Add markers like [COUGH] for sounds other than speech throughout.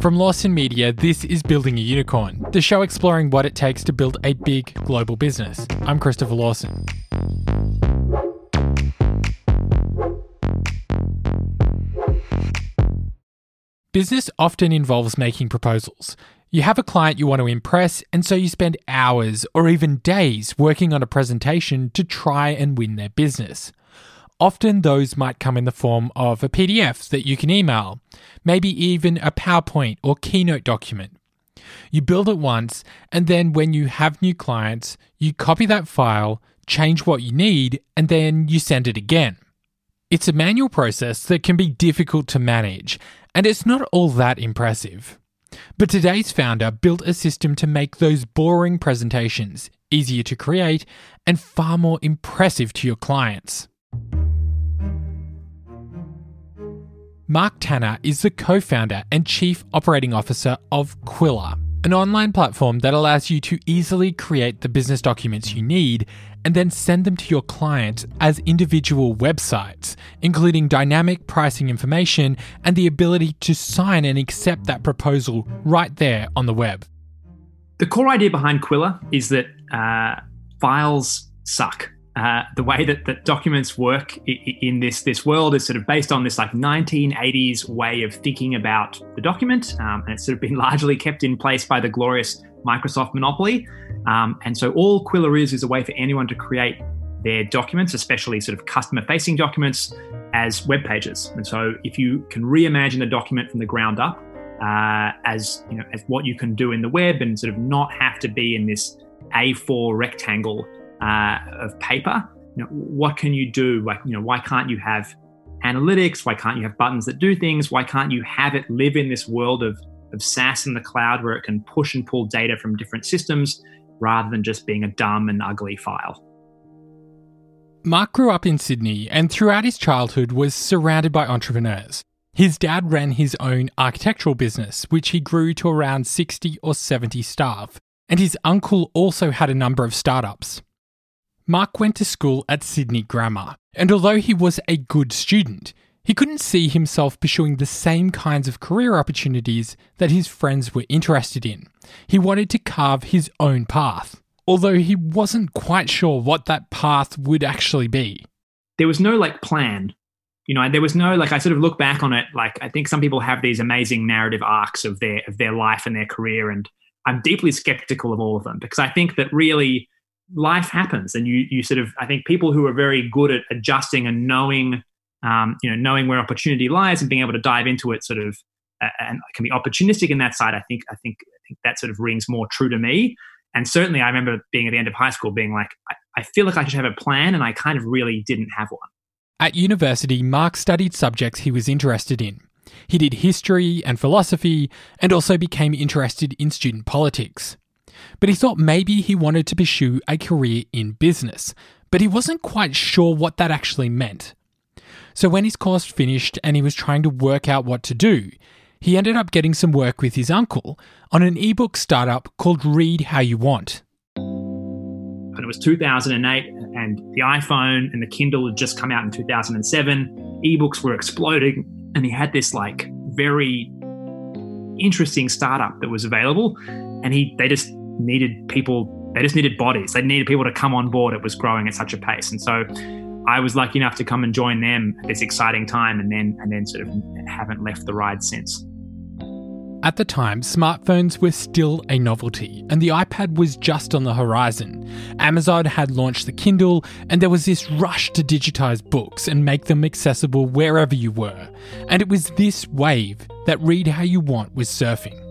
From Lawson Media, this is Building a Unicorn, the show exploring what it takes to build a big global business. I'm Christopher Lawson. Business often involves making proposals. You have a client you want to impress, and so you spend hours or even days working on a presentation to try and win their business. Often those might come in the form of a PDF that you can email, maybe even a PowerPoint or Keynote document. You build it once, and then when you have new clients, you copy that file, change what you need, and then you send it again. It's a manual process that can be difficult to manage, and it's not all that impressive. But today's founder built a system to make those boring presentations easier to create and far more impressive to your clients. Mark Tanner is the co founder and chief operating officer of Qwilr, an online platform that allows you to easily create the business documents you need and then send them to your clients as individual websites, including dynamic pricing information and the ability to sign and accept that proposal right there on the web. The core idea behind Qwilr is that uh, files suck. Uh, the way that, that documents work in this this world is sort of based on this like 1980s way of thinking about the document, um, and it's sort of been [LAUGHS] largely kept in place by the glorious Microsoft monopoly. Um, and so all Qwilr is is a way for anyone to create their documents, especially sort of customer-facing documents, as web pages. And so if you can reimagine a document from the ground up uh, as you know as what you can do in the web, and sort of not have to be in this A4 rectangle uh, of paper. You know, what can you do? Like, you know, why can't you have analytics? Why can't you have buttons that do things? Why can't you have it live in this world of, of SaaS in the cloud where it can push and pull data from different systems rather than just being a dumb and ugly file? Mark grew up in Sydney and throughout his childhood was surrounded by entrepreneurs. His dad ran his own architectural business, which he grew to around 60 or 70 staff, and his uncle also had a number of startups. Mark went to school at Sydney Grammar, and although he was a good student, he couldn't see himself pursuing the same kinds of career opportunities that his friends were interested in. He wanted to carve his own path, although he wasn't quite sure what that path would actually be. There was no like plan. You know, there was no like I sort of look back on it like I think some people have these amazing narrative arcs of their of their life and their career and I'm deeply skeptical of all of them because I think that really life happens and you you sort of i think people who are very good at adjusting and knowing um, you know knowing where opportunity lies and being able to dive into it sort of and can be opportunistic in that side i think i think i think that sort of rings more true to me. And certainly i remember being at the end of high school being like I, I feel like i should have a plan and i kind of really didn't have one. At university mark studied subjects he was interested in. He did history and philosophy and also became interested in student politics but he thought maybe he wanted to pursue a career in business, but he wasn't quite sure what that actually meant. So when his course finished and he was trying to work out what to do, he ended up getting some work with his uncle on an ebook startup called Read How You Want. And it was 2008, and the iPhone and the Kindle had just come out in 2007. Ebooks were exploding, and he had this like very interesting startup that was available, and he they just needed people, they just needed bodies. They needed people to come on board. It was growing at such a pace. And so I was lucky enough to come and join them at this exciting time and then and then sort of haven't left the ride since. At the time, smartphones were still a novelty, and the iPad was just on the horizon. Amazon had launched the Kindle, and there was this rush to digitize books and make them accessible wherever you were. And it was this wave that Read How You Want was surfing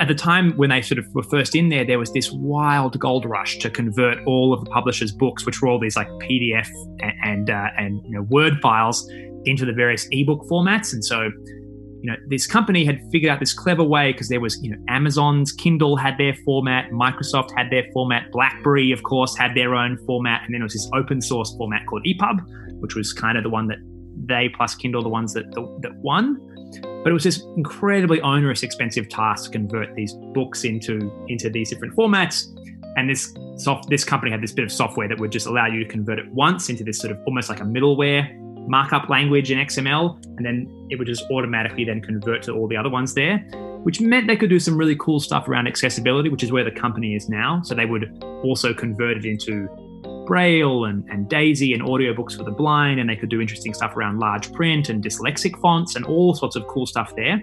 at the time when they sort of were first in there, there was this wild gold rush to convert all of the publishers' books, which were all these like PDF and and, uh, and you know Word files, into the various ebook formats. And so, you know, this company had figured out this clever way because there was you know Amazon's Kindle had their format, Microsoft had their format, BlackBerry of course had their own format, and then there was this open source format called EPUB, which was kind of the one that they plus Kindle the ones that that won. But it was this incredibly onerous, expensive task to convert these books into into these different formats. And this soft this company had this bit of software that would just allow you to convert it once into this sort of almost like a middleware markup language in XML, and then it would just automatically then convert to all the other ones there. which meant they could do some really cool stuff around accessibility, which is where the company is now. So they would also convert it into Braille and, and Daisy and audiobooks for the blind, and they could do interesting stuff around large print and dyslexic fonts and all sorts of cool stuff there.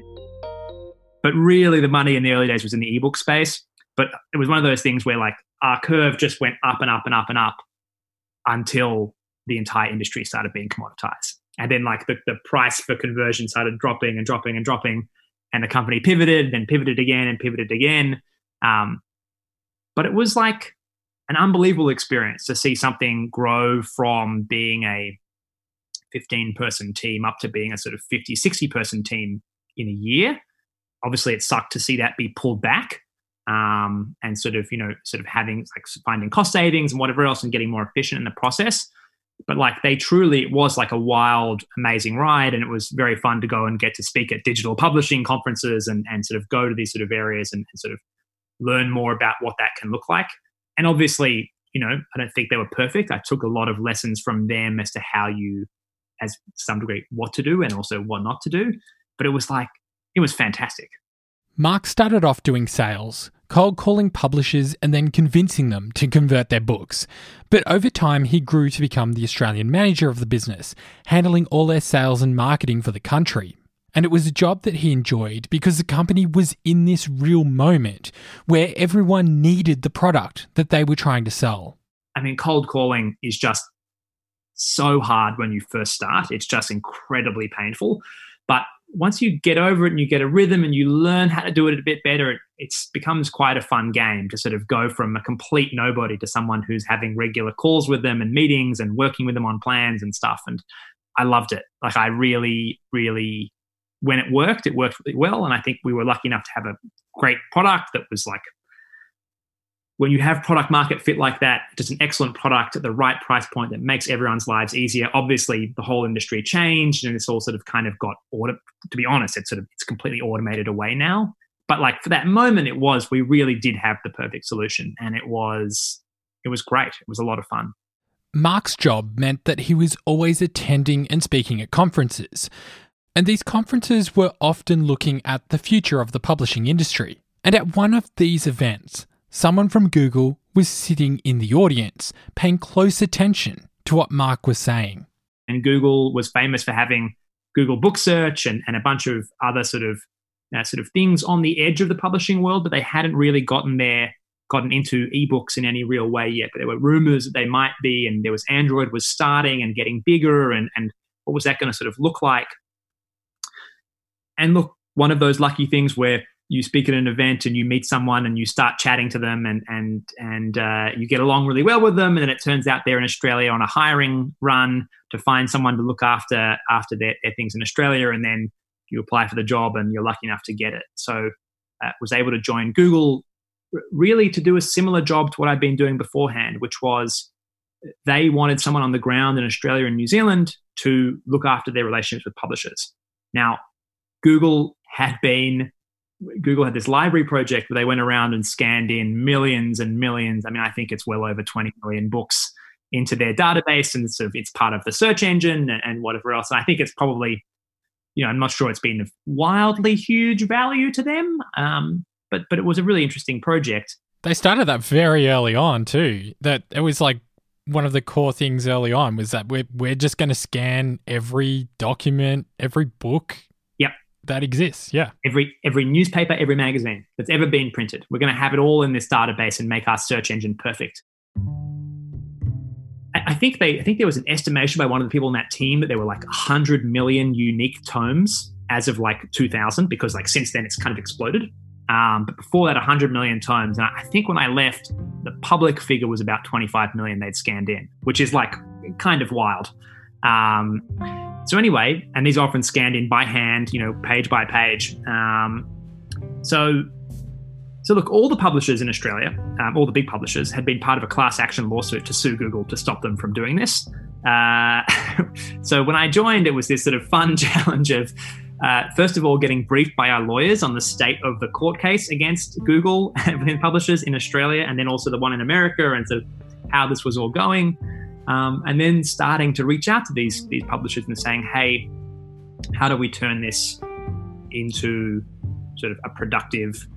But really, the money in the early days was in the ebook space. But it was one of those things where like our curve just went up and up and up and up until the entire industry started being commoditized. And then like the, the price for conversion started dropping and dropping and dropping. And the company pivoted, and pivoted again and pivoted again. Um, but it was like an unbelievable experience to see something grow from being a 15 person team up to being a sort of 50, 60 person team in a year. Obviously, it sucked to see that be pulled back um, and sort of, you know, sort of having like finding cost savings and whatever else and getting more efficient in the process but like they truly it was like a wild amazing ride and it was very fun to go and get to speak at digital publishing conferences and, and sort of go to these sort of areas and, and sort of learn more about what that can look like and obviously you know i don't think they were perfect i took a lot of lessons from them as to how you as some degree what to do and also what not to do but it was like it was fantastic mark started off doing sales cold calling publishers and then convincing them to convert their books. But over time, he grew to become the Australian manager of the business, handling all their sales and marketing for the country. And it was a job that he enjoyed because the company was in this real moment where everyone needed the product that they were trying to sell. I mean, cold calling is just so hard when you first start. It's just incredibly painful. But once you get over it and you get a rhythm and you learn how to do it a bit better, it becomes quite a fun game to sort of go from a complete nobody to someone who's having regular calls with them and meetings and working with them on plans and stuff. And I loved it. Like I really, really, when it worked, it worked really well. And I think we were lucky enough to have a great product that was like when you have product market fit like that, just an excellent product at the right price point that makes everyone's lives easier. Obviously, the whole industry changed and it's all sort of kind of got auto. To be honest, it's sort of it's completely automated away now. But like for that moment, it was we really did have the perfect solution, and it was it was great. It was a lot of fun. Mark's job meant that he was always attending and speaking at conferences. And these conferences were often looking at the future of the publishing industry. And at one of these events, someone from Google was sitting in the audience, paying close attention to what Mark was saying. And Google was famous for having Google Book Search and, and a bunch of other sort of uh, sort of things on the edge of the publishing world, but they hadn't really gotten there, gotten into ebooks in any real way yet. But there were rumors that they might be, and there was Android was starting and getting bigger, and and what was that going to sort of look like? And look, one of those lucky things where you speak at an event and you meet someone and you start chatting to them and and and uh, you get along really well with them. And then it turns out they're in Australia on a hiring run to find someone to look after after their, their things in Australia. And then you apply for the job and you're lucky enough to get it. So uh, was able to join Google really to do a similar job to what I'd been doing beforehand which was they wanted someone on the ground in Australia and New Zealand to look after their relationships with publishers. Now Google had been Google had this library project where they went around and scanned in millions and millions. I mean, I think it's well over 20 million books into their database, and so it's part of the search engine and, and whatever else. And I think it's probably, you know, I'm not sure it's been of wildly huge value to them, um, but but it was a really interesting project. They started that very early on too. That it was like one of the core things early on was that we're we're just going to scan every document, every book that exists. Yeah. Every every newspaper, every magazine that's ever been printed. We're going to have it all in this database and make our search engine perfect. I think they I think there was an estimation by one of the people in that team that there were like 100 million unique tomes as of like 2000 because like since then it's kind of exploded. Um, but before that, 100 million tomes. And I think when I left, the public figure was about 25 million they'd scanned in, which is like kind of wild. Um, so anyway, and these are often scanned in by hand, you know, page by page. Um, so, so look, all the publishers in Australia, um, all the big publishers, had been part of a class action lawsuit to sue Google to stop them from doing this. Uh, [LAUGHS] so when I joined, it was this sort of fun [LAUGHS] challenge of, uh, first of all, getting briefed by our lawyers on the state of the court case against Google [LAUGHS] and publishers in Australia, and then also the one in America, and sort of how this was all going. Um, and then starting to reach out to these these publishers and saying, "Hey, how do we turn this into sort of a productive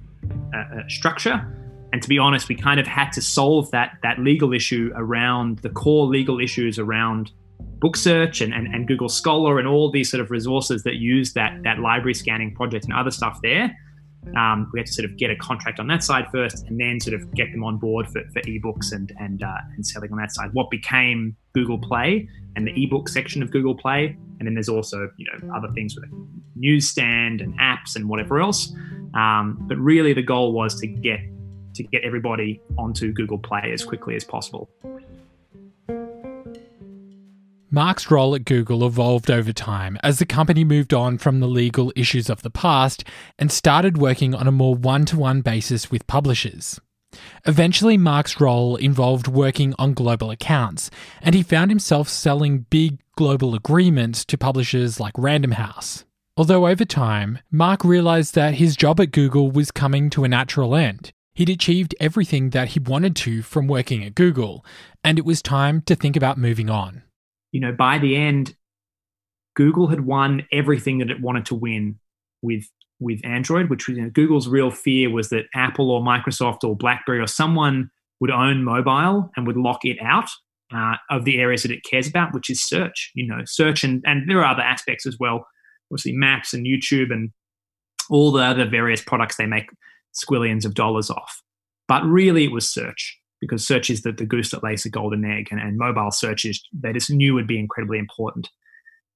uh, uh, structure. And to be honest, we kind of had to solve that that legal issue around the core legal issues around book search and, and, and Google Scholar and all these sort of resources that use that that library scanning project and other stuff there. Um, we had to sort of get a contract on that side first, and then sort of get them on board for, for ebooks and and uh, and selling on that side. What became Google Play and the ebook section of Google Play, and then there's also you know other things with a newsstand and apps and whatever else. Um, but really, the goal was to get to get everybody onto Google Play as quickly as possible. Mark's role at Google evolved over time as the company moved on from the legal issues of the past and started working on a more one to one basis with publishers. Eventually, Mark's role involved working on global accounts, and he found himself selling big global agreements to publishers like Random House. Although over time, Mark realized that his job at Google was coming to a natural end. He'd achieved everything that he wanted to from working at Google, and it was time to think about moving on you know, by the end, Google had won everything that it wanted to win with with Android, which was you know, Google's real fear was that Apple or Microsoft or BlackBerry or someone would own mobile and would lock it out uh, of the areas that it cares about, which is search. You know, search and and there are other aspects as well, obviously Maps and YouTube and all the other various products they make squillions of dollars off. But really, it was search because search is the, the goose that lays the golden egg, and, and mobile search is they just knew would be incredibly important.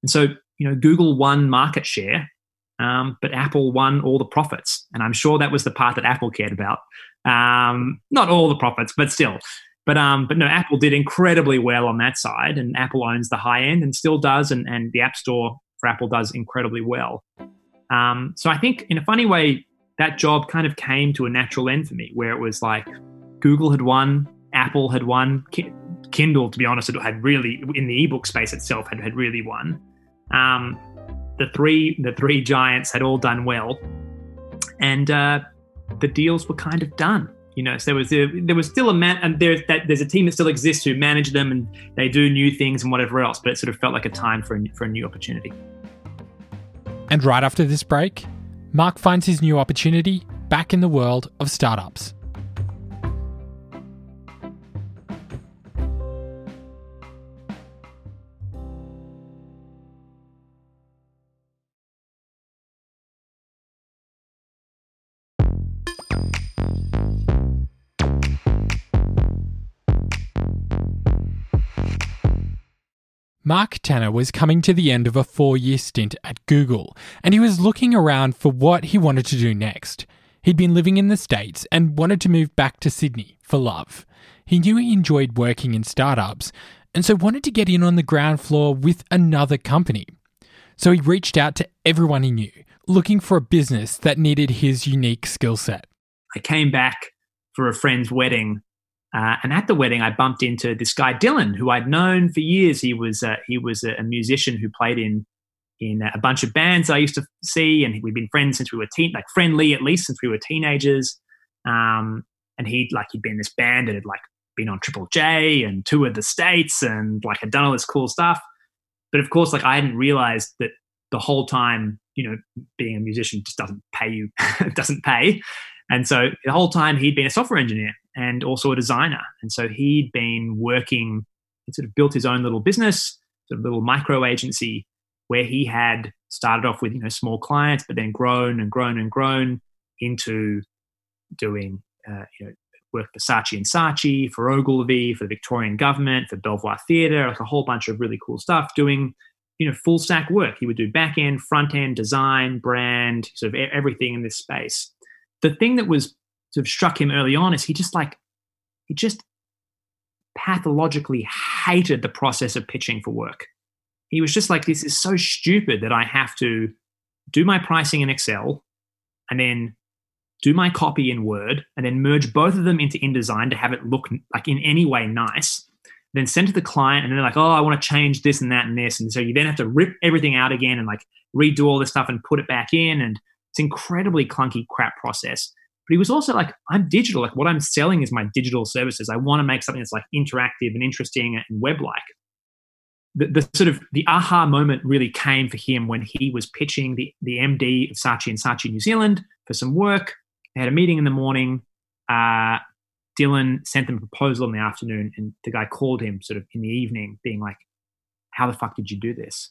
And so, you know, Google won market share, um, but Apple won all the profits, and I'm sure that was the part that Apple cared about. Um, not all the profits, but still. But um, but no, Apple did incredibly well on that side, and Apple owns the high end and still does, and, and the App Store for Apple does incredibly well. Um, so I think, in a funny way, that job kind of came to a natural end for me, where it was like, Google had won, Apple had won, Kindle, to be honest, had really in the ebook space itself had, had really won. Um, the three the three giants had all done well, and uh, the deals were kind of done. You know, so there was a, there was still a man, and there's that there's a team that still exists who manage them and they do new things and whatever else. But it sort of felt like a time for a, for a new opportunity. And right after this break, Mark finds his new opportunity back in the world of startups. Mark Tanner was coming to the end of a four year stint at Google, and he was looking around for what he wanted to do next. He'd been living in the States and wanted to move back to Sydney for love. He knew he enjoyed working in startups, and so wanted to get in on the ground floor with another company. So he reached out to everyone he knew, looking for a business that needed his unique skill set. I came back for a friend's wedding uh, and at the wedding, I bumped into this guy Dylan, who I'd known for years. He was uh, he was a, musician who played in in a bunch of bands I used to see, and we'd been friends since we were teen, like friendly at least since we were teenagers. Um, and he'd like he'd been this band and had like been on Triple J and toured the states and like had done all this cool stuff. But of course, like I hadn't realized that the whole time, you know, being a musician just doesn't pay you, [LAUGHS] doesn't pay. And so the whole time he'd been a software engineer and also a designer. And so he'd been working, he sort of built his own little business, sort of little micro agency where he had started off with, you know, small clients, but then grown and grown and grown into doing, uh, you know, work for Saatchi and Saatchi, for Ogilvy, for the Victorian government, for Belvoir Theatre, like a whole bunch of really cool stuff doing, you know, full stack work. He would do back end, front end, design, brand, sort of everything in this space. The thing that was sort of struck him early on is he just like he just pathologically hated the process of pitching for work. He was just like, this is so stupid that I have to do my pricing in Excel and then do my copy in Word and then merge both of them into InDesign to have it look like in any way nice. Then send to the client and they're like, oh, I want to change this and that and this. And so you then have to rip everything out again and like redo all this stuff and put it back in. And it's incredibly clunky crap process. But he was also like, I'm digital. Like what I'm selling is my digital services. I want to make something that's like interactive and interesting and web like. The, the, sort of the aha moment really came for him when he was pitching the, the MD of Saatchi and Saatchi New Zealand for some work. They had a meeting in the morning. Uh, Dylan sent them a proposal in the afternoon, and the guy called him sort of in the evening, being like, "How the fuck did you do this?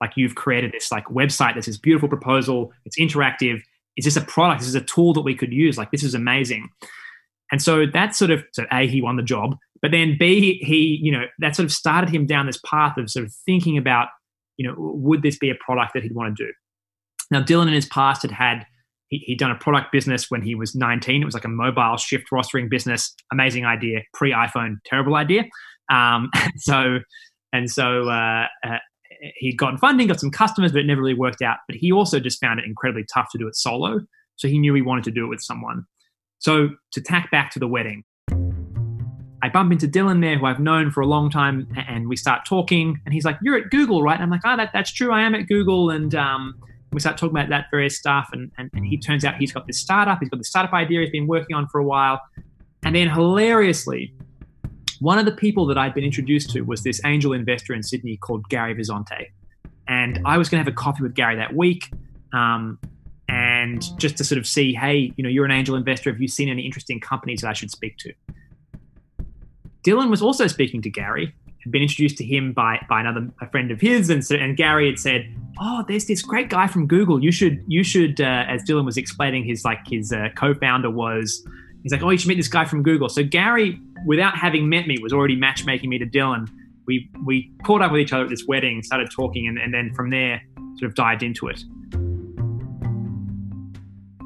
Like, you've created this like website that's this beautiful proposal. It's interactive. Is this a product? This is a tool that we could use. Like, this is amazing." And so that sort of, so A, he won the job, but then B, he, you know, that sort of started him down this path of sort of thinking about, you know, would this be a product that he'd want to do? Now, Dylan in his past had had, he, he'd done a product business when he was 19. It was like a mobile shift rostering business. Amazing idea. Pre iPhone, terrible idea. Um, [LAUGHS] so, and so uh, uh, he'd gotten funding, got some customers, but it never really worked out. But he also just found it incredibly tough to do it solo. So he knew he wanted to do it with someone. So to tack back to the wedding, I bump into Dylan there, who I've known for a long time, and we start talking. And he's like, "You're at Google, right?" And I'm like, "Oh, that, that's true. I am at Google." And um, we start talking about that various stuff. And, and, and he turns out he's got this startup. He's got this startup idea he's been working on for a while. And then hilariously, one of the people that I'd been introduced to was this angel investor in Sydney called Gary Vizonte. And I was going to have a coffee with Gary that week. Um, and just to sort of see, hey, you know, you're an angel investor. Have you seen any interesting companies that I should speak to? Dylan was also speaking to Gary, had been introduced to him by by another a friend of his, and so, and Gary had said, "Oh, there's this great guy from Google. You should you should." Uh, as Dylan was explaining, his like his uh, co-founder was. He's like, "Oh, you should meet this guy from Google." So Gary, without having met me, was already matchmaking me to Dylan. We we caught up with each other at this wedding, started talking, and, and then from there, sort of dived into it.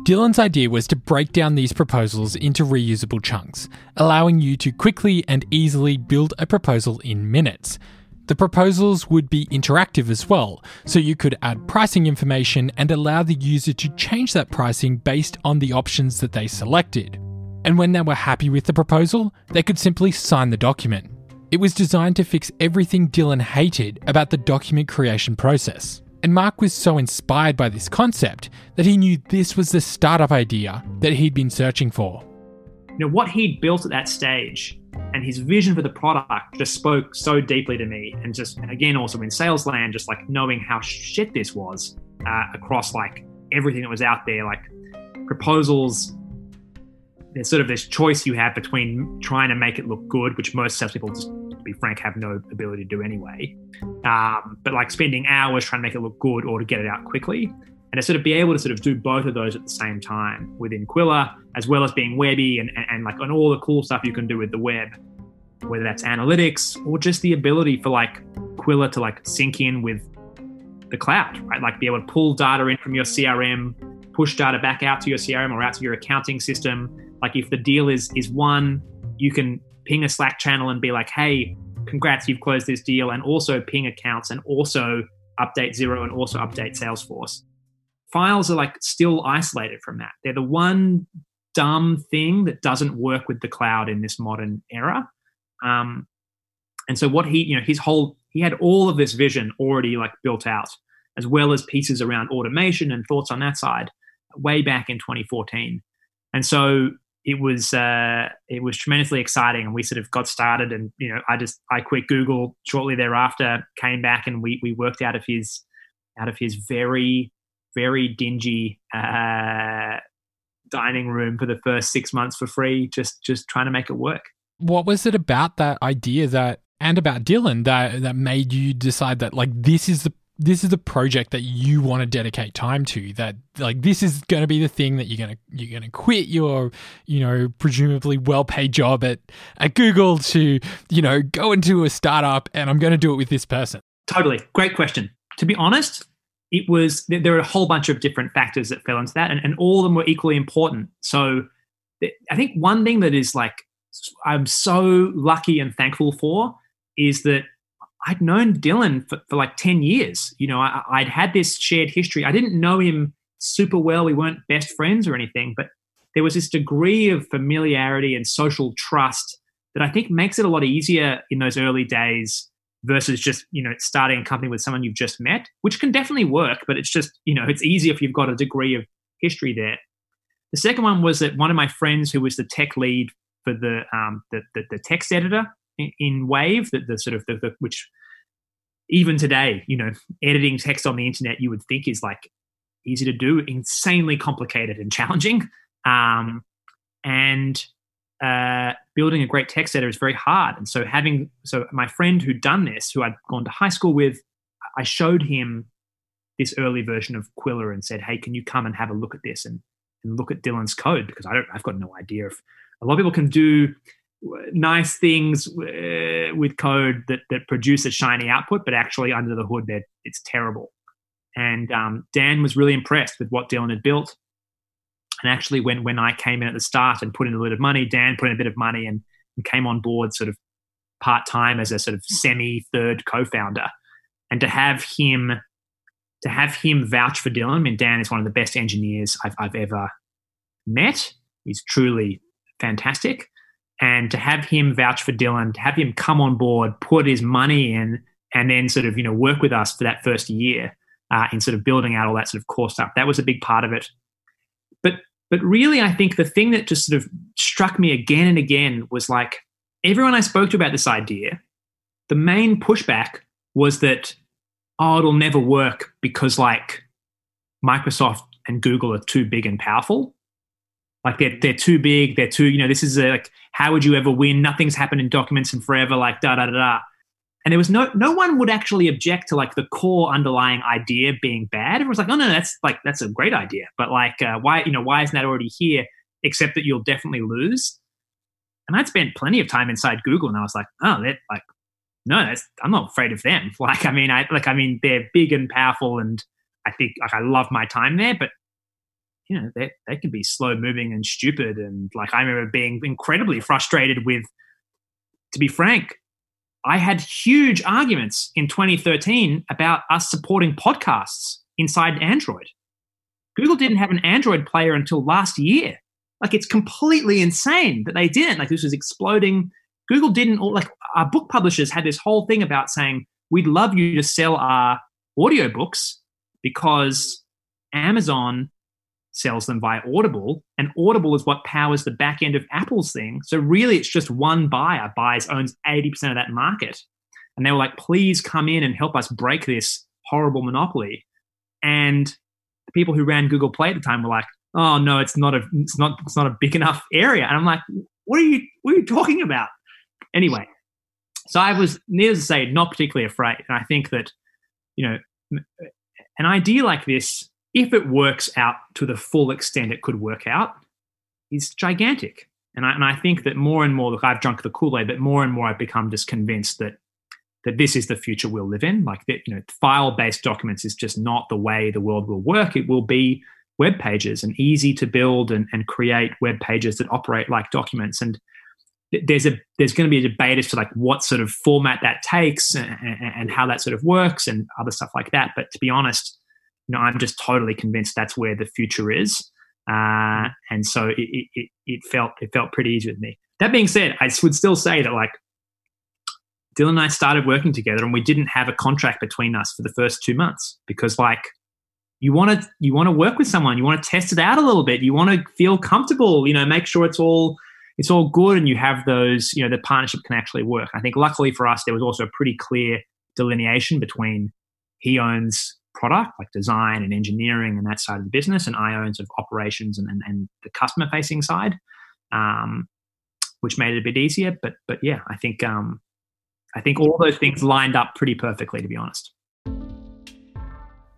Dylan's idea was to break down these proposals into reusable chunks, allowing you to quickly and easily build a proposal in minutes. The proposals would be interactive as well, so you could add pricing information and allow the user to change that pricing based on the options that they selected. And when they were happy with the proposal, they could simply sign the document. It was designed to fix everything Dylan hated about the document creation process. And Mark was so inspired by this concept that he knew this was the startup idea that he'd been searching for. You know, what he'd built at that stage and his vision for the product just spoke so deeply to me. And just, and again, also in sales land, just like knowing how shit this was uh, across like everything that was out there, like proposals. There's sort of this choice you have between trying to make it look good, which most salespeople just be frank, have no ability to do anyway. Um, but like spending hours trying to make it look good or to get it out quickly. And to sort of be able to sort of do both of those at the same time within Qwilr, as well as being webby and, and, and like on all the cool stuff you can do with the web, whether that's analytics or just the ability for like Qwilr to like sync in with the cloud, right? Like be able to pull data in from your CRM, push data back out to your CRM or out to your accounting system. Like if the deal is is one, you can ping a Slack channel and be like, hey, congrats, you've closed this deal, and also ping accounts and also update Xero and also update Salesforce. Files are like still isolated from that. They're the one dumb thing that doesn't work with the cloud in this modern era. Um, and so what he, you know, his whole he had all of this vision already like built out, as well as pieces around automation and thoughts on that side way back in 2014. And so it was uh, it was tremendously exciting, and we sort of got started. And you know, I just I quit Google shortly thereafter, came back, and we we worked out of his out of his very very dingy uh, dining room for the first six months for free, just just trying to make it work. What was it about that idea that and about Dylan that that made you decide that like this is the this is the project that you want to dedicate time to that like this is going to be the thing that you're going to you're going to quit your you know presumably well-paid job at at Google to you know go into a startup and I'm going to do it with this person. Totally. Great question. To be honest it was there are a whole bunch of different factors that fell into that and, and all of them were equally important. So I think one thing that is like I'm so lucky and thankful for is that I'd known Dylan for, for like 10 years. You know, I, I'd had this shared history. I didn't know him super well. We weren't best friends or anything, but there was this degree of familiarity and social trust that I think makes it a lot easier in those early days versus just, you know, starting a company with someone you've just met, which can definitely work, but it's just, you know, it's easier if you've got a degree of history there. The second one was that one of my friends who was the tech lead for the um, the, the, the text editor in Wave, that the sort of the, the, which even today, you know, editing text on the internet, you would think is like easy to do, insanely complicated and challenging. Um, and uh, building a great text editor is very hard. And so having so my friend who'd done this, who I'd gone to high school with, I showed him this early version of Qwilr and said, "Hey, can you come and have a look at this and, and look at Dylan's code because I don't, I've got no idea if a lot of people can do nice things uh, with code that that produce a shiny output, but actually under the hood, that it's terrible." And um, Dan was really impressed with what Dylan had built. And actually, when when I came in at the start and put in a little bit of money, Dan put in a bit of money and, and came on board sort of part time as a sort of semi third co-founder. And to have him to have him vouch for Dylan, I mean, Dan is one of the best engineers I've, I've ever met. He's truly fantastic. And to have him vouch for Dylan, to have him come on board, put his money in, and then sort of you know work with us for that first year uh, in sort of building out all that sort of core stuff. That was a big part of it. But but really, I think the thing that just sort of struck me again and again was like everyone I spoke to about this idea, the main pushback was that oh, it'll never work because like Microsoft and Google are too big and powerful. Like they're they're too big. They're too you know. This is a, like how would you ever win? Nothing's happened in documents and forever. Like da da da da and there was no no one would actually object to like the core underlying idea being bad. Everyone's like, oh no, that's like that's a great idea, but like uh, why you know why isn't that already here? Except that you'll definitely lose. And I'd spent plenty of time inside Google, and I was like, oh, that like no, that's I'm not afraid of them. [LAUGHS] Like I mean, I like I mean they're big and powerful, and I think like I love my time there, but you know they they can be slow moving and stupid, and like I remember being incredibly frustrated with. To be frank, I had huge arguments in 2013 about us supporting podcasts inside Android. Google didn't have an Android player until last year. Like it's completely insane that they didn't. Like this was exploding. Google didn't like our book publishers had this whole thing about saying we'd love you to sell our audiobooks because Amazon sells them via Audible, and Audible is what powers the back end of Apple's thing. So really, it's just one buyer buys owns eighty percent of that market, and they were like, "Please come in and help us break this horrible monopoly." And the people who ran Google Play at the time were like, "Oh no, it's not a it's not it's not a big enough area," and I'm like, "What are you what are you talking about?" Anyway, so I was, needless to say, not particularly afraid, and I think that you know an idea like this if it works out to the full extent it could work out, is gigantic. And I, and I think that more and more, look, I've drunk the Kool Aid, but more and more I've become just convinced that that this is the future we'll live in. Like that, you know, file-based documents is just not the way the world will work. It will be web pages and easy to build and, and create web pages that operate like documents. And there's a there's going to be a debate as to like what sort of format that takes and, and how that sort of works and other stuff like that. But to be honest, you know, I'm just totally convinced that's where the future is. Uh, and so it, it, it felt it felt pretty easy with me. That being said, I would still say that like Dylan and I started working together, and we didn't have a contract between us for the first two months because like you want to you want to work with someone, you want to test it out a little bit, you want to feel comfortable, you know, make sure it's all it's all good, and you have those you know the partnership can actually work. I think luckily for us, there was also a pretty clear delineation between he owns product, like design and engineering and that side of the business, and I own sort of operations and, and, and the customer facing side, um, which made it a bit easier. But but yeah, I think um, I think all those things lined up pretty perfectly, to be honest.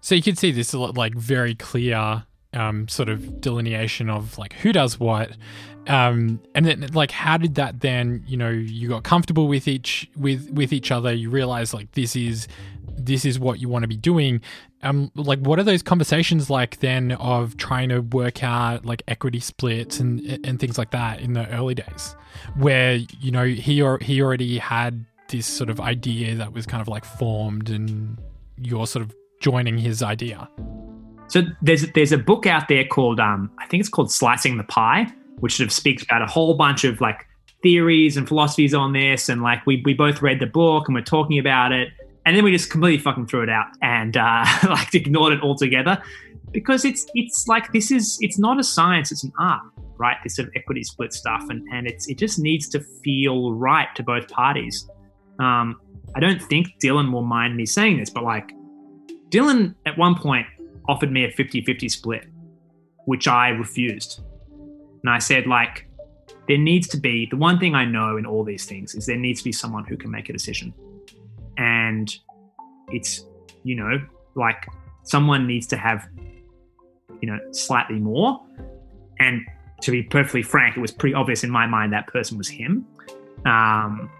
So you can see this like very clear um, sort of delineation of like who does what, um, and then like how did that then you know you got comfortable with each with with each other. You realize like this is this is what you want to be doing. Um, like what are those conversations like then of trying to work out like equity splits and and things like that in the early days, where you know he or he already had this sort of idea that was kind of like formed, and you're sort of joining his idea. So there's there's a book out there called um, I think it's called Slicing the Pie, which sort of speaks about a whole bunch of like theories and philosophies on this, and like we we both read the book and we're talking about it, and then we just completely fucking threw it out and uh, [LAUGHS] like ignored it altogether because it's it's like this is it's not a science, it's an art, right? This sort of equity split stuff, and and it's it just needs to feel right to both parties. Um, I don't think Dylan will mind me saying this, but like Dylan at one point offered me a 50 50 split, which I refused. And I said, like, there needs to be the one thing I know in all these things is there needs to be someone who can make a decision. And it's, you know, like someone needs to have, you know, slightly more. And to be perfectly frank, it was pretty obvious in my mind that person was him. Um,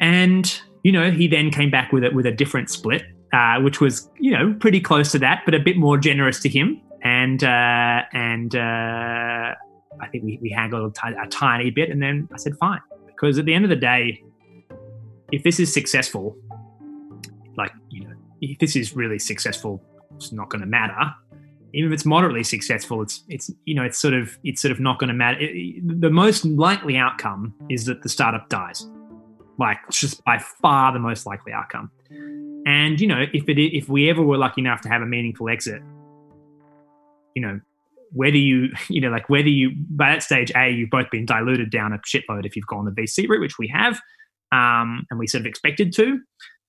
and you know, he then came back with it with a different split, uh, which was you know pretty close to that, but a bit more generous to him. And uh, and uh, I think we, we haggled a, t- a tiny bit, and then I said fine, because at the end of the day, if this is successful, like you know, if this is really successful, it's not going to matter. Even if it's moderately successful, it's it's you know it's sort of it's sort of not going to matter. It, the most likely outcome is that the startup dies, like it's just by far the most likely outcome. And you know, if it if we ever were lucky enough to have a meaningful exit, you know, whether you, [LAUGHS] you know, like whether you, by that stage, A, you've both been diluted down a shitload if you've gone the VC route, which we have, um, and we sort of expected to.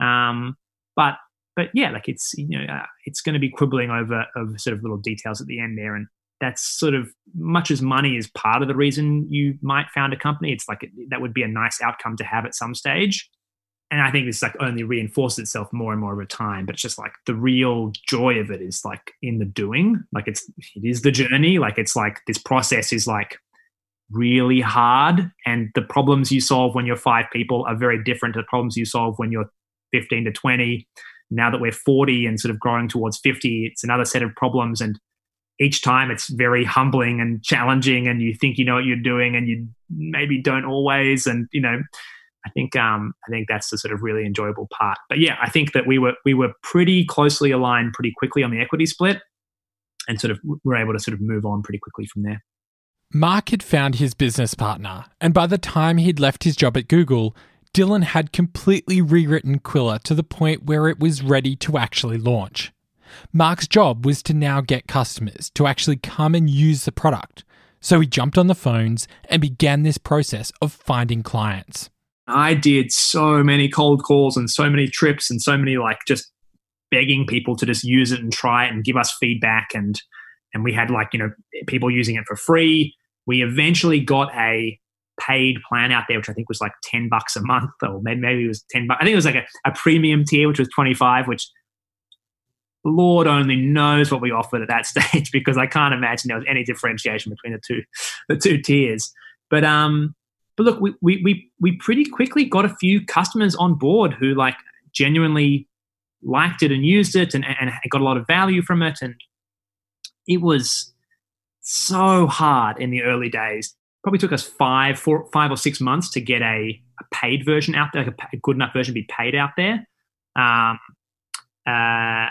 Um, but, but yeah, like it's, you know, uh, it's going to be quibbling over, over sort of little details at the end there. And that's sort of much as money is part of the reason you might found a company. It's like, that would be a nice outcome to have at some stage and I think this like only reinforces itself more and more over time. But it's just like the real joy of it is like in the doing. Like it's it is the journey. Like it's like this process is like really hard, and the problems you solve when you're five people are very different to the problems you solve when you're 15 to 20. Now that we're 40 and sort of growing towards 50, it's another set of problems and each time it's very humbling and challenging and you think you know what you're doing and you maybe don't always and you know I think um, I think that's the sort of really enjoyable part. But yeah, I think that we were we were pretty closely aligned pretty quickly on the equity split, and sort of were able to sort of move on pretty quickly from there. Mark had found his business partner, and by the time he'd left his job at Google, Dylan had completely rewritten Qwilr to the point where it was ready to actually launch. Mark's job was to now get customers to actually come and use the product. So he jumped on the phones and began this process of finding clients. I did so many cold calls and so many trips and so many like just begging people to just use it and try it and give us feedback and and we had like you know people using it for free. We eventually got a paid plan out there, which I think was like ten bucks a month, or maybe, it was ten bucks. I think it was like a, a premium tier, which was twenty five, which Lord only knows what we offered at that [LAUGHS] stage because I can't imagine there was any differentiation between the two the two tiers. But um, but look, we, we, we, we pretty quickly got a few customers on board who like genuinely liked it and used it and, and got a lot of value from it. And it was so hard in the early days. Probably took us five, four, five or six months to get a, a paid version out there, like a, a, good enough version to be paid out there. Um, uh,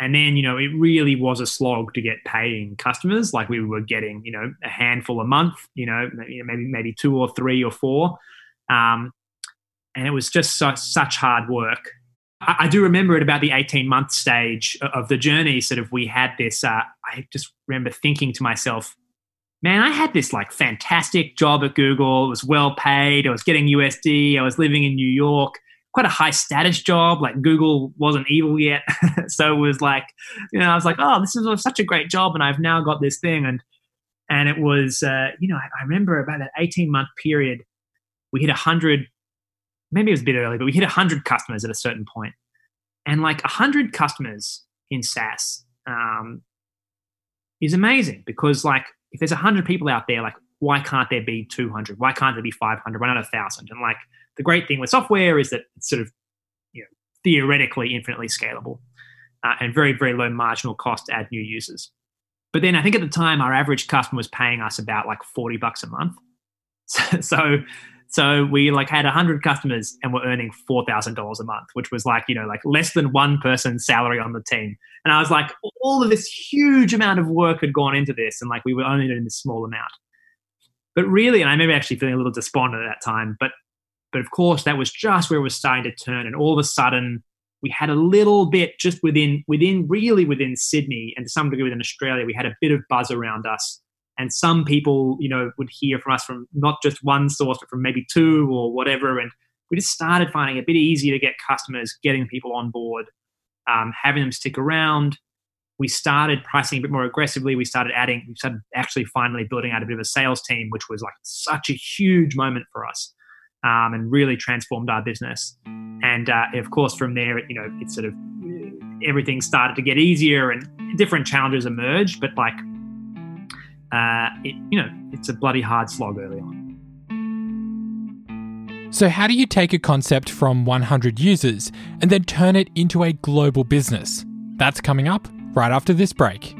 and then, you know, it really was a slog to get paying customers. Like we were getting, you know, a handful a month, you know, maybe maybe two or three or four. Um, and it was just so, such hard work. I, I, do remember at about the 18 month stage of the journey, sort of we had this, uh, I just remember thinking to myself, man, I had this like fantastic job at Google. It was well paid. I was getting USD. I was living in New York quite a high status job. Like Google wasn't evil yet, [LAUGHS] so it was like, you know, I was like, oh, this is such a great job, and I've now got this thing, and and it was, uh, you know, I, I remember about that eighteen month period, we hit a hundred, maybe it was a bit early, but we hit a hundred customers at a certain point, and like a hundred customers in SaaS um, is amazing because like if there's a hundred people out there, like why can't there be 200? Why can't there be 500? Why not a thousand? And like the great thing with software is that it's sort of you know, theoretically infinitely scalable uh, and very, very low marginal cost to add new users. But then I think at the time our average customer was paying us about like 40 bucks a month. [LAUGHS] So, so, so we like had 100 customers and we're earning $4,000 a month, which was like, you know, like less than one person's salary on the team. And I was like, all of this huge amount of work had gone into this and like we were only doing this small amount. But really, and I remember actually feeling a little despondent at that time, but but of course, that was just where it was starting to turn, and all of a sudden, we had a little bit just within, within really within Sydney and to some degree within Australia, we had a bit of buzz around us. And some people, you know, would hear from us from not just one source, but from maybe two or whatever. And we just started finding it a bit easier to get customers, getting people on board, um, having them stick around. we started pricing a bit more aggressively. We started adding, we started actually finally building out a bit of a sales team, which was like such a huge moment for us um, and really transformed our business. And uh, of course, from there, you know, it sort of everything started to get easier and different challenges emerged. But like, uh, it, you know, it's a bloody hard slog early on. So, how do you take a concept from 100 users and then turn it into a global business? That's coming up right after this break.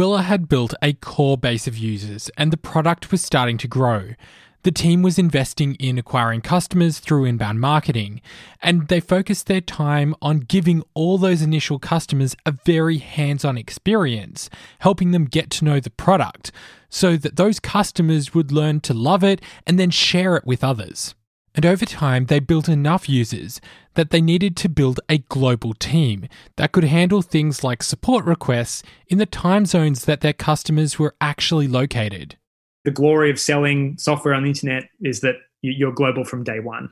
Qwilr had built a core base of users and the product was starting to grow. The team was investing in acquiring customers through inbound marketing, and they focused their time on giving all those initial customers a very hands on experience, helping them get to know the product so that those customers would learn to love it and then share it with others. And over time, they built enough users that they needed to build a global team that could handle things like support requests in the time zones that their customers were actually located. The glory of selling software on the internet is that you're global from day one.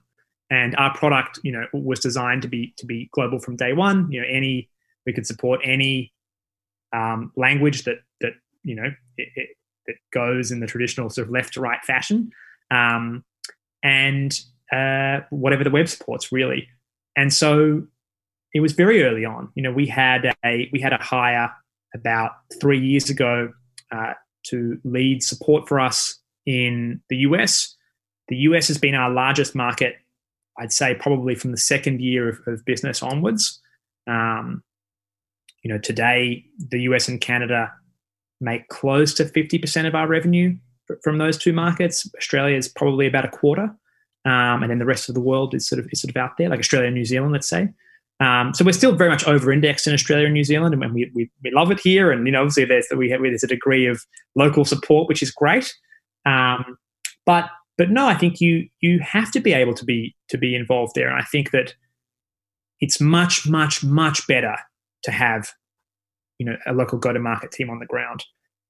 And our product, you know, was designed to be to be global from day one. You know, any we could support any um, language that that you know it, it, that goes in the traditional sort of left to right fashion. Um, and uh, whatever the web supports really. And so it was very early on. You know, we had a we had a hire about three years ago uh, to lead support for us in the US. The US has been our largest market, I'd say, probably from the second year of, of business onwards. Um, you know, today the US and Canada make close to 50% of our revenue from those two markets. Australia is probably about a quarter, um, and then the rest of the world is sort of is sort of out there, like Australia and New Zealand, let's say. Um, so we're still very much over-indexed in Australia and New Zealand, and we, we, we love it here. And you know, obviously, there's we have, there's a degree of local support, which is great. Um, but but no, I think you you have to be able to be to be involved there, and I think that it's much much much better to have you know a local go-to-market team on the ground.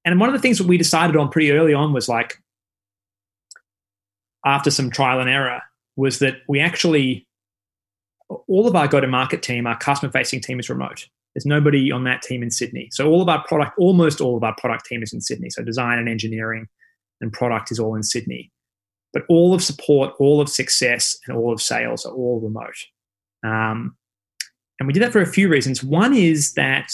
And one of the things that we decided on pretty early on was like, after some trial and error, was that we actually, all of our go to market team, our customer facing team is remote. There's nobody on that team in Sydney. So all of our product, almost all of our product team is in Sydney. So design and engineering and product is all in Sydney. But all of support, all of success, and all of sales are all remote. Um, and we did that for a few reasons. One is that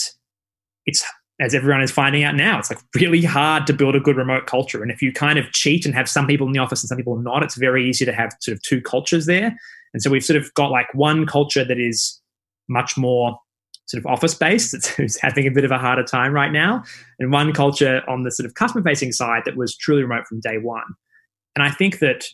it's as everyone is finding out now, it's like really hard to build a good remote culture. And if you kind of cheat and have some people in the office and some people not, it's very easy to have sort of two cultures there. And so we've sort of got like one culture that is much more sort of office based, [LAUGHS] it's having a bit of a harder time right now, and one culture on the sort of customer facing side that was truly remote from day one. And I think that,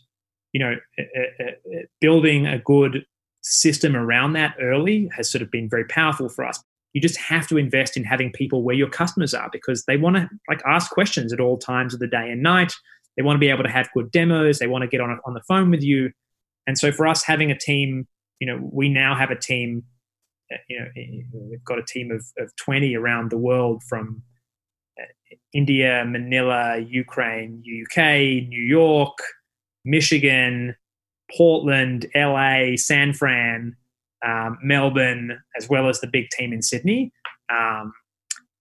you know, eh, eh, eh, building a good system around that early has sort of been very powerful for us you just have to invest in having people where your customers are because they want to like ask questions at all times of the day and night. They want to be able to have good demos. They want to get on on the phone with you. And so for us having a team you know we now have a team uh, you know we've got a team of, of 20 around the world from uh, india manila ukraine uk new york michigan portland la san fran um, Melbourne, as well as the big team in Sydney. Um,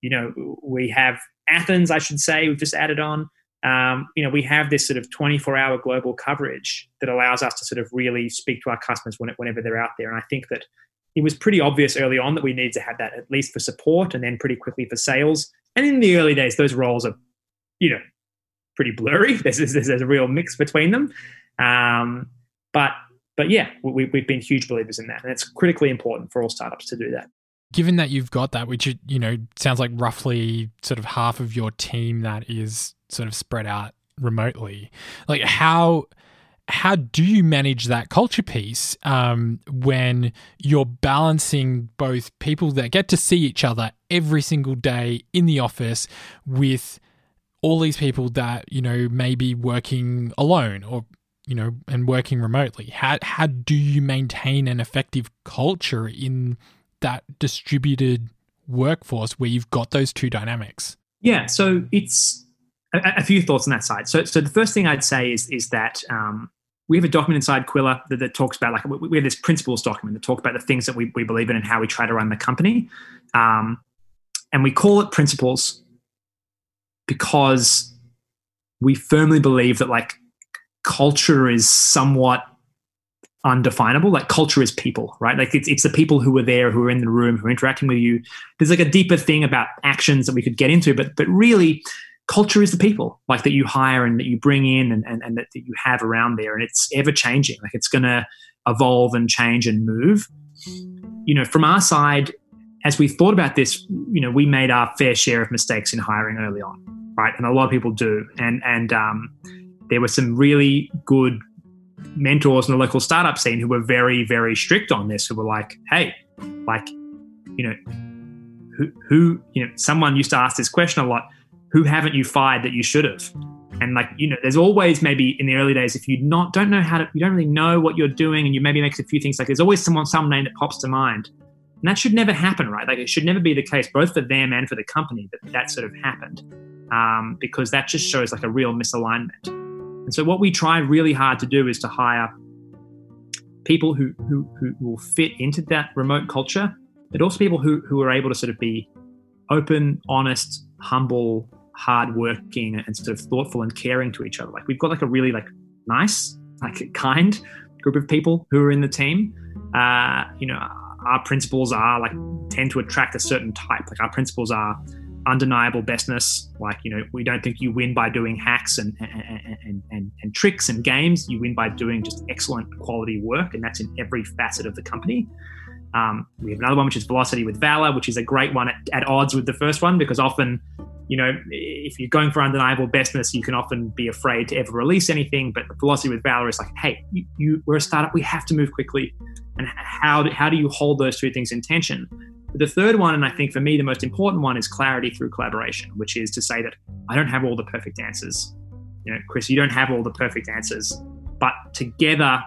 you know, we have Athens, I should say, we've just added on. Um, you know, we have this sort of 24 hour global coverage that allows us to sort of really speak to our customers whenever they're out there. And I think that it was pretty obvious early on that we needed to have that at least for support and then pretty quickly for sales. And in the early days, those roles are, you know, pretty blurry. [LAUGHS] There's, there's, there's a real mix between them. Um, but but yeah, we, we've been huge believers in that, and it's critically important for all startups to do that. Given that you've got that, which you know sounds like roughly sort of half of your team that is sort of spread out remotely, like how how do you manage that culture piece um, when you're balancing both people that get to see each other every single day in the office with all these people that you know may be working alone or you know, and working remotely. How how do you maintain an effective culture in that distributed workforce where you've got those two dynamics? Yeah, so it's a, a few thoughts on that side. So, so the first thing I'd say is is that um, we have a document inside Qwilr that, that, talks about like we have this principles document that talks about the things that we, we believe in and how we try to run the company, um, and we call it principles because we firmly believe that like culture is somewhat undefinable. Like culture is people, right? Like it's it's the people who are there, who are in the room, who are interacting with you. There's like a deeper thing about actions that we could get into, but but really culture is the people like that you hire and that you bring in and, and, and that, that you have around there and it's ever changing like it's going to evolve and change and move you know from our side as we thought about this you know we made our fair share of mistakes in hiring early on right and a lot of people do and and um, there were some really good mentors in the local startup scene who were very, very strict on this, who were like, hey, like, you know, who, who, you know, someone used to ask this question a lot who haven't you fired that you should have? And like, you know, there's always maybe in the early days, if you not don't know how to, you don't really know what you're doing, and you maybe make a few things like there's always someone, some name that pops to mind. And that should never happen, right? Like it should never be the case, both for them and for the company, that that sort of happened, um, because that just shows like a real misalignment. And so, what we try really hard to do is to hire people who, who, who will fit into that remote culture, but also people who, who are able to sort of be open, honest, humble, hardworking, and sort of thoughtful and caring to each other. Like we've got like a really like nice, like kind group of people who are in the team. Uh, you know, our principles are like tend to attract a certain type. Like our principles are undeniable bestness. Like, you know, we don't think you win by doing hacks and, and, and, and, and tricks and games. You win by doing just excellent quality work, and that's in every facet of the company. Um, we have another one, which is Velocity with Valor, which is a great one at, at, odds with the first one because often, you know, if you're going for undeniable bestness, you can often be afraid to ever release anything. But Velocity with Valor is like, hey, you, you, we're a startup, we have to move quickly. And how do, how do you hold those two things in tension? The third one, and I think for me the most important one, is clarity through collaboration, which is to say that I don't have all the perfect answers. You know, Chris, you don't have all the perfect answers, but together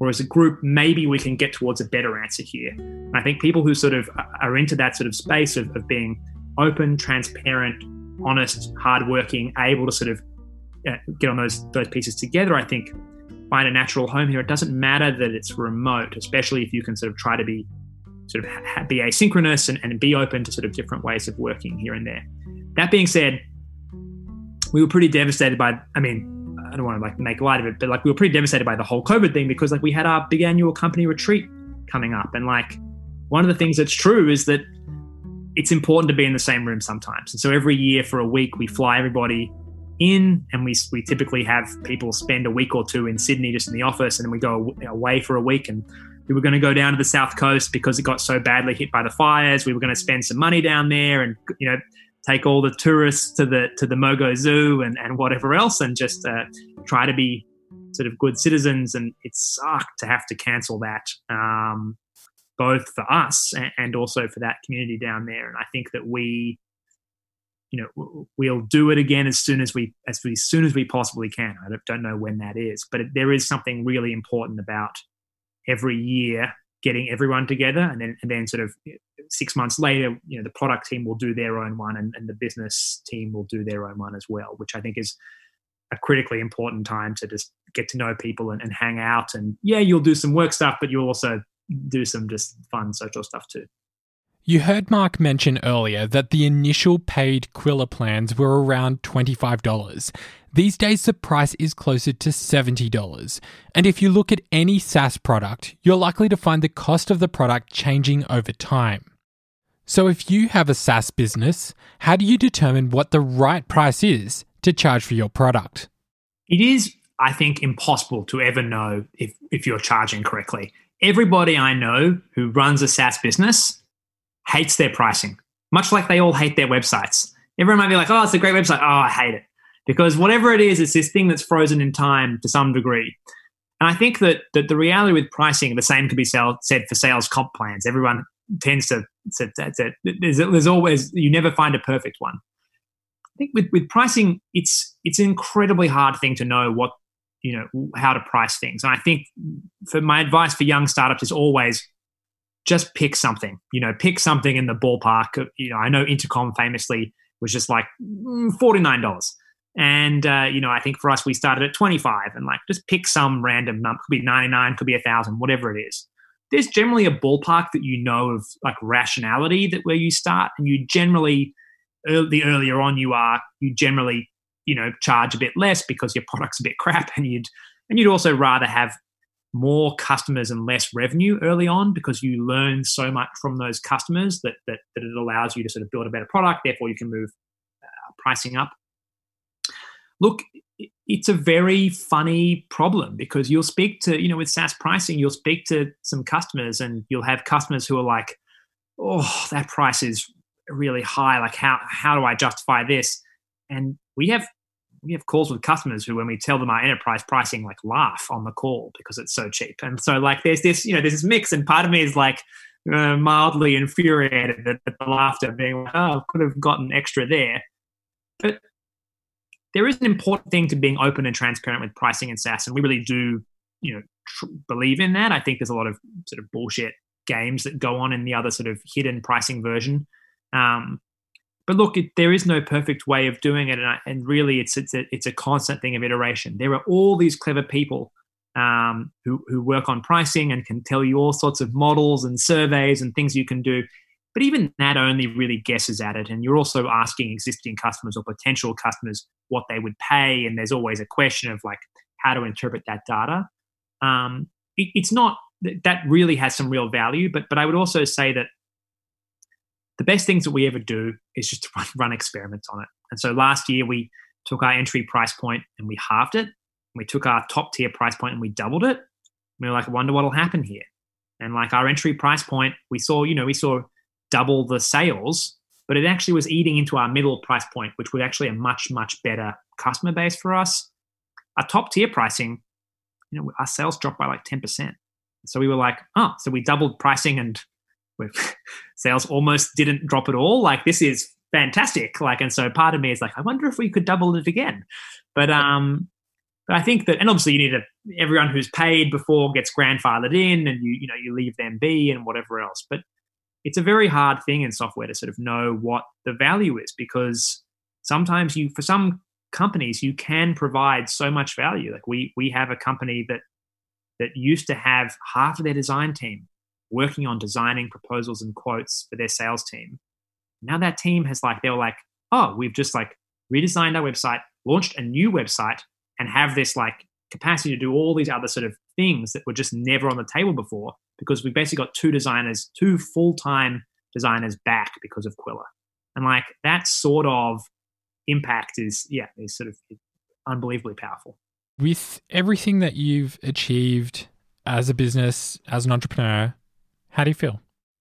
or as a group, maybe we can get towards a better answer here. And I think people who sort of are into that sort of space of, of being open, transparent, honest, hardworking, able to sort of uh, get on those those pieces together, I think find a natural home here. It doesn't matter that it's remote, especially if you can sort of try to be sort of ha- be asynchronous and, and be open to sort of different ways of working here and there. That being said, we were pretty devastated by, I mean, I don't want to like make light of it, but like we were pretty devastated by the whole COVID thing because like we had our big annual company retreat coming up. And like one of the things that's true is that it's important to be in the same room sometimes. And so every year for a week, we fly everybody in and we, we typically have people spend a week or two in Sydney just in the office and then we go away for a week and we were going to go down to the south coast because it got so badly hit by the fires. We were going to spend some money down there and you know take all the tourists to the to the Mogo Zoo and, and whatever else, and just uh, try to be sort of good citizens. And it sucked to have to cancel that, um, both for us and, also for that community down there. And I think that we you know we'll do it again as soon as we as, we, as soon as we possibly can i don't, don't know when that is but there is something really important about every year getting everyone together. And then and then sort of six months later you know the product team will do their own one and, and the business team will do their own one as well which i think is a critically important time to just get to know people and, and hang out. And yeah you'll do some work stuff but you'll also do some just fun social stuff too. You heard Mark mention earlier that the initial paid Qwilr plans were around $25. These days, the price is closer to $70. And if you look at any SaaS product, you're likely to find the cost of the product changing over time. So, if you have a SaaS business, how do you determine what the right price is to charge for your product? It is, I think, impossible to ever know if, if you're charging correctly. Everybody I know who runs a SaaS business hates their pricing, much like they all hate their websites. Everyone might be like, oh, it's a great website. Oh, I hate it. Because whatever it is, it's this thing that's frozen in time to some degree. And I think that, that the reality with pricing, the same could be said for sales comp plans. Everyone tends to, to, to there's, there's always, you never find a perfect one. I think with, with pricing, it's it's an incredibly hard thing to know what you know how to price things. And I think for my advice for young startups is always just pick something. You know, pick something in the ballpark. You know, I know Intercom famously was just like mm, forty nine dollars. And uh, you know, I think for us, we started at twenty five, and like just pick some random number. Could be ninety nine, could be a thousand, whatever it is. There's generally a ballpark that you know of, like rationality that where you start, and you generally, the earlier on you are, you generally, you know, charge a bit less because your product's a bit [LAUGHS] crap, and you'd and you'd also rather have more customers and less revenue early on because you learn so much from those customers that that, that it allows you to sort of build a better product. Therefore, you can move uh, pricing up look, it's a very funny problem because you'll speak to, you know, with SaaS pricing, you'll speak to some customers and you'll have customers who are like, oh, that price is really high. Like, how, how do I justify this? And we have we have calls with customers who, when we tell them our enterprise pricing, like laugh on the call because it's so cheap. And so, like, there's this, you know, there's this mix, and part of me is like uh, mildly infuriated at, the laughter, being like, oh, I could have gotten extra there. But there is an important thing to being open and transparent with pricing and SaaS, and we really do, you know, tr- believe in that. I think there's a lot of sort of bullshit games that go on in the other sort of hidden pricing version. Um, but look, it, there is no perfect way of doing it, and, I, and really, it's it's a, it's a constant thing of iteration. There are all these clever people um, who who work on pricing and can tell you all sorts of models and surveys and things you can do. But even that only really guesses at it. And you're also asking existing customers or potential customers what they would pay. And there's always a question of like how to interpret that data. Um, it, it's not that really has some real value. But but I would also say that the best things that we ever do is just to run, run experiments on it. And so last year we took our entry price point and we halved it. We took our top tier price point and we doubled it. And We were like, I wonder what'll happen here. And like our entry price point, we saw, you know, we saw double the sales, but it actually was eating into our middle price point, which was actually a much, much better customer base for us. Our top tier pricing, you know, our sales dropped by like 10%. So we were like, oh, so we doubled pricing and [LAUGHS] sales almost didn't drop at all. Like this is fantastic. Like, and so part of me is like, I wonder if we could double it again. But um, but I think that, and obviously you need to, everyone who's paid before gets grandfathered in, and you you know you leave them be and whatever else. But it's a very hard thing in software to sort of know what the value is because sometimes you for some companies you can provide so much value. Like we we have a company that that used to have half of their design team working on designing proposals and quotes for their sales team. Now that team has like they were like oh we've just like redesigned our website launched a new website and have this like capacity to do all these other sort of things that were just never on the table before because we basically got two designers, two full time designers back because of Qwilr. And like that sort of impact is, yeah, is sort of unbelievably powerful. With everything that you've achieved as a business, as an entrepreneur, how do you feel?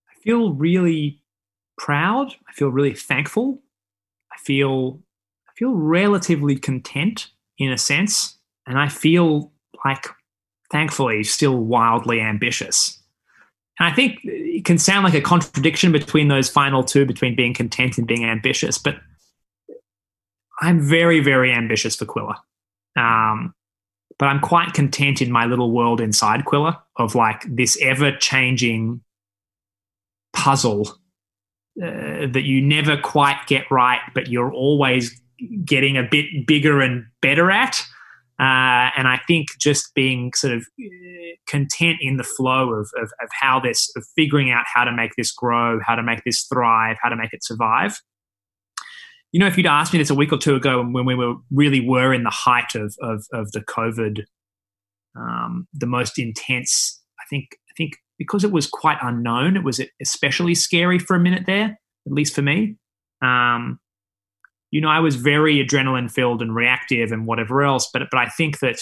I feel really proud. I feel really thankful. I feel I feel relatively content in a sense, and I feel like thankfully still wildly ambitious. And I think it can sound like a contradiction between those final two, between being content and being ambitious, but I'm very, very ambitious for Qwilr. Um, but I'm quite content in my little world inside Qwilr of like this ever changing puzzle uh, that you never quite get right, but you're always getting a bit bigger and better at. Uh, and I think just being sort of uh, content in the flow of, of, of how this, of figuring out how to make this grow, how to make this thrive, how to make it survive. You know, if you'd asked me this a week or two ago when we were really were in the height of, of, of the COVID, um, the most intense, I think, I think because it was quite unknown, it was especially scary for a minute there, at least for me. Um, you know, I was very adrenaline filled and reactive and whatever else. But but I think that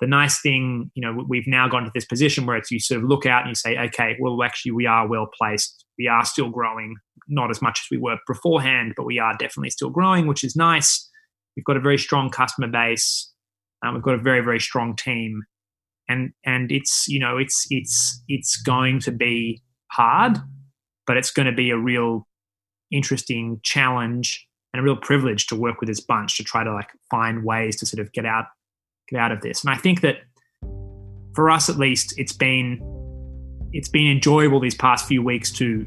the nice thing, you know, we've now gone to this position where it's you sort of look out and you say, okay, well, actually, we are well placed. We are still growing, not as much as we were beforehand, but we are definitely still growing, which is nice. We've got a very strong customer base. Um, we've got a very very strong team, and and it's you know it's it's it's going to be hard, but it's going to be a real interesting challenge and a real privilege to work with this bunch to try to like find ways to sort of get out get out of this. And I think that for us at least, it's been it's been enjoyable these past few weeks to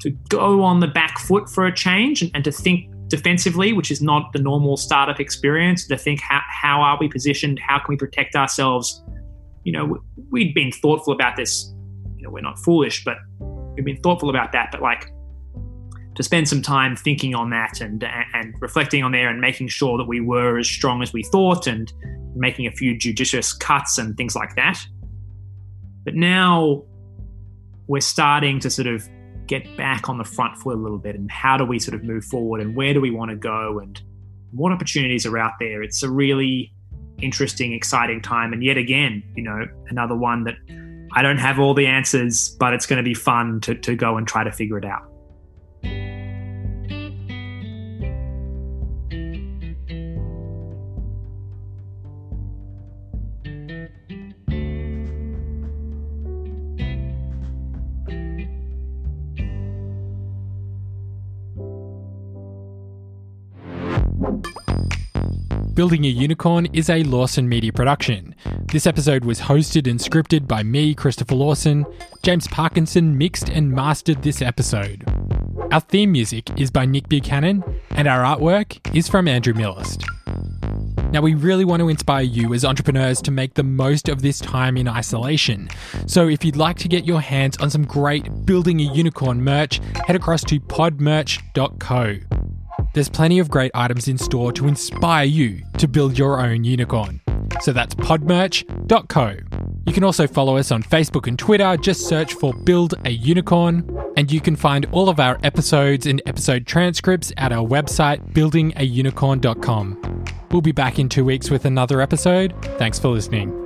to go on the back foot for a change and, and to think defensively, which is not the normal startup experience, to think how, how are we positioned? How can we protect ourselves? You know, we'd been thoughtful about this. You know, we're not foolish, but we've been thoughtful about that. But like to spend some time thinking on that and and reflecting on there and making sure that we were as strong as we thought and making a few judicious cuts and things like that. But now we're starting to sort of get back on the front foot a little bit and how do we sort of move forward and where do we want to go and what opportunities are out there. It's a really interesting, exciting time. And yet again, you know, another one that I don't have all the answers, but it's going to be fun to, to go and try to figure it out. Building a Unicorn is a Lawson Media production. This episode was hosted and scripted by me, Christopher Lawson. James Parkinson mixed and mastered this episode. Our theme music is by Nick Buchanan, and our artwork is from Andrew Millist. Now, we really want to inspire you as entrepreneurs to make the most of this time in isolation. So, if you'd like to get your hands on some great Building a Unicorn merch, head across to podmerch.co. There's plenty of great items in store to inspire you to build your own unicorn. So that's podmerch.co. You can also follow us on Facebook and Twitter. Just search for Build a Unicorn. And you can find all of our episodes and episode transcripts at our website, buildingaunicorn.com. We'll be back in two weeks with another episode. Thanks for listening.